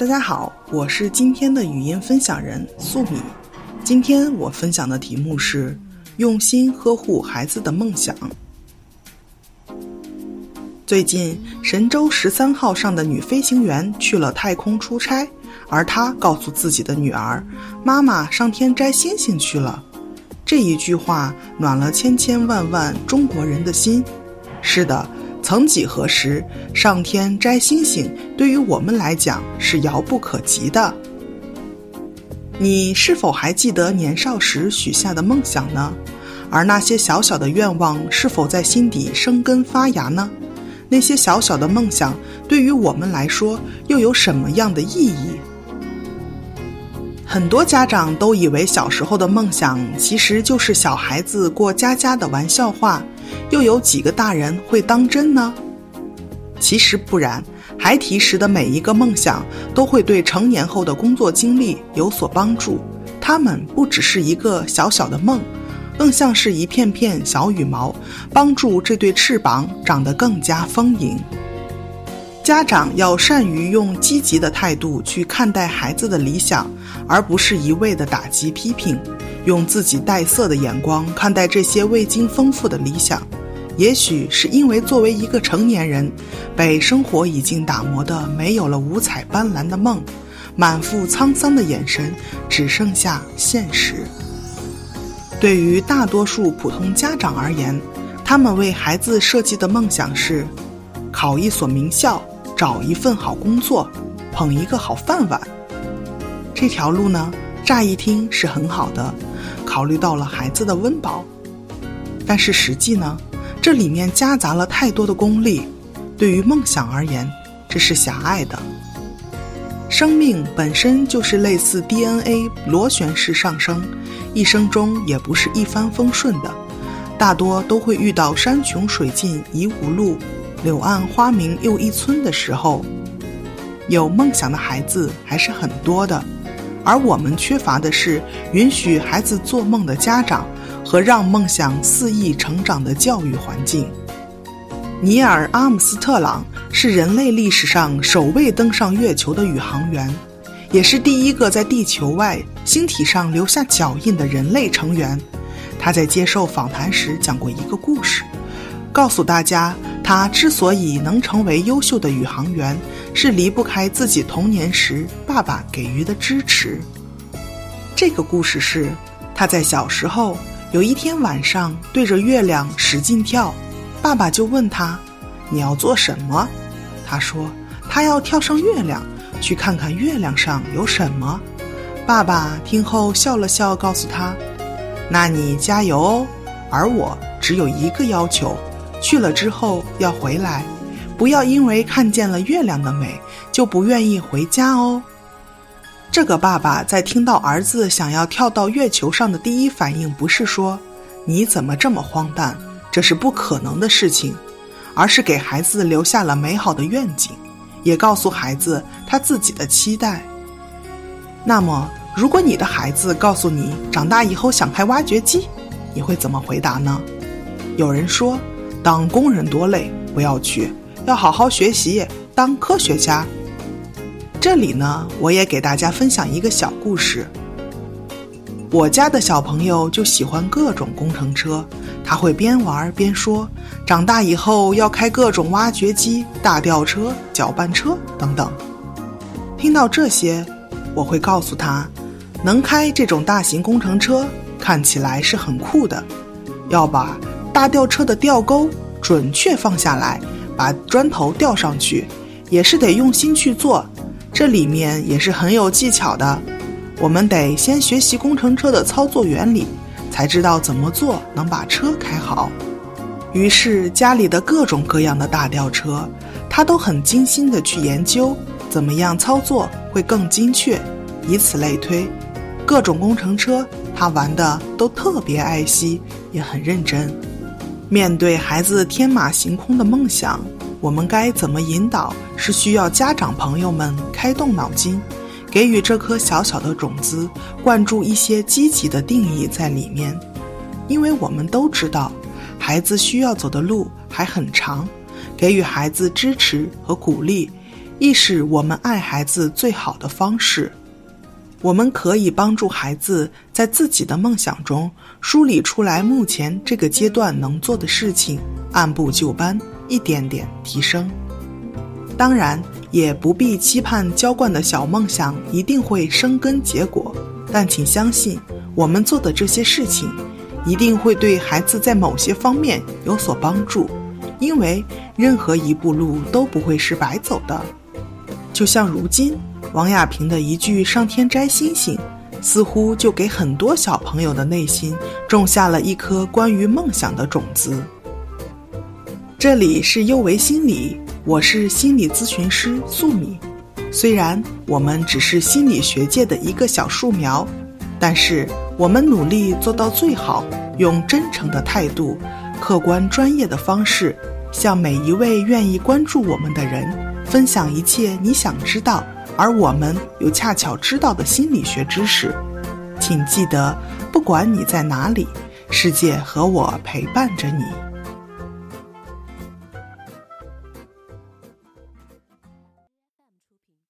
大家好，我是今天的语音分享人素米。今天我分享的题目是用心呵护孩子的梦想。最近，神舟十三号上的女飞行员去了太空出差，而她告诉自己的女儿：“妈妈上天摘星星去了。”这一句话暖了千千万万中国人的心。是的。曾几何时，上天摘星星对于我们来讲是遥不可及的。你是否还记得年少时许下的梦想呢？而那些小小的愿望是否在心底生根发芽呢？那些小小的梦想对于我们来说又有什么样的意义？很多家长都以为小时候的梦想其实就是小孩子过家家的玩笑话。又有几个大人会当真呢？其实不然，孩提时的每一个梦想都会对成年后的工作经历有所帮助。他们不只是一个小小的梦，更像是一片片小羽毛，帮助这对翅膀长得更加丰盈。家长要善于用积极的态度去看待孩子的理想，而不是一味的打击批评。用自己带色的眼光看待这些未经丰富的理想，也许是因为作为一个成年人，被生活已经打磨的没有了五彩斑斓的梦，满腹沧桑的眼神只剩下现实。对于大多数普通家长而言，他们为孩子设计的梦想是：考一所名校，找一份好工作，捧一个好饭碗。这条路呢，乍一听是很好的。考虑到了孩子的温饱，但是实际呢，这里面夹杂了太多的功利。对于梦想而言，这是狭隘的。生命本身就是类似 DNA 螺旋式上升，一生中也不是一帆风顺的，大多都会遇到山穷水尽疑无路，柳暗花明又一村的时候。有梦想的孩子还是很多的。而我们缺乏的是允许孩子做梦的家长和让梦想肆意成长的教育环境。尼尔·阿姆斯特朗是人类历史上首位登上月球的宇航员，也是第一个在地球外星体上留下脚印的人类成员。他在接受访谈时讲过一个故事，告诉大家他之所以能成为优秀的宇航员。是离不开自己童年时爸爸给予的支持。这个故事是他在小时候有一天晚上对着月亮使劲跳，爸爸就问他：“你要做什么？”他说：“他要跳上月亮，去看看月亮上有什么。”爸爸听后笑了笑，告诉他：“那你加油哦，而我只有一个要求，去了之后要回来。”不要因为看见了月亮的美就不愿意回家哦。这个爸爸在听到儿子想要跳到月球上的第一反应不是说“你怎么这么荒诞，这是不可能的事情”，而是给孩子留下了美好的愿景，也告诉孩子他自己的期待。那么，如果你的孩子告诉你长大以后想开挖掘机，你会怎么回答呢？有人说：“当工人多累，不要去。”要好好学习，当科学家。这里呢，我也给大家分享一个小故事。我家的小朋友就喜欢各种工程车，他会边玩边说，长大以后要开各种挖掘机、大吊车、搅拌车等等。听到这些，我会告诉他，能开这种大型工程车看起来是很酷的，要把大吊车的吊钩准确放下来。把砖头吊上去，也是得用心去做，这里面也是很有技巧的。我们得先学习工程车的操作原理，才知道怎么做能把车开好。于是家里的各种各样的大吊车，他都很精心的去研究，怎么样操作会更精确，以此类推。各种工程车他玩的都特别爱惜，也很认真。面对孩子天马行空的梦想，我们该怎么引导？是需要家长朋友们开动脑筋，给予这颗小小的种子灌注一些积极的定义在里面。因为我们都知道，孩子需要走的路还很长，给予孩子支持和鼓励，亦是我们爱孩子最好的方式。我们可以帮助孩子在自己的梦想中梳理出来目前这个阶段能做的事情，按部就班，一点点提升。当然，也不必期盼浇灌的小梦想一定会生根结果，但请相信，我们做的这些事情，一定会对孩子在某些方面有所帮助，因为任何一步路都不会是白走的。就像如今。王亚平的一句“上天摘星星”，似乎就给很多小朋友的内心种下了一颗关于梦想的种子。这里是优维心理，我是心理咨询师素米。虽然我们只是心理学界的一个小树苗，但是我们努力做到最好，用真诚的态度、客观专业的方式，向每一位愿意关注我们的人分享一切你想知道。而我们又恰巧知道的心理学知识，请记得，不管你在哪里，世界和我陪伴着你。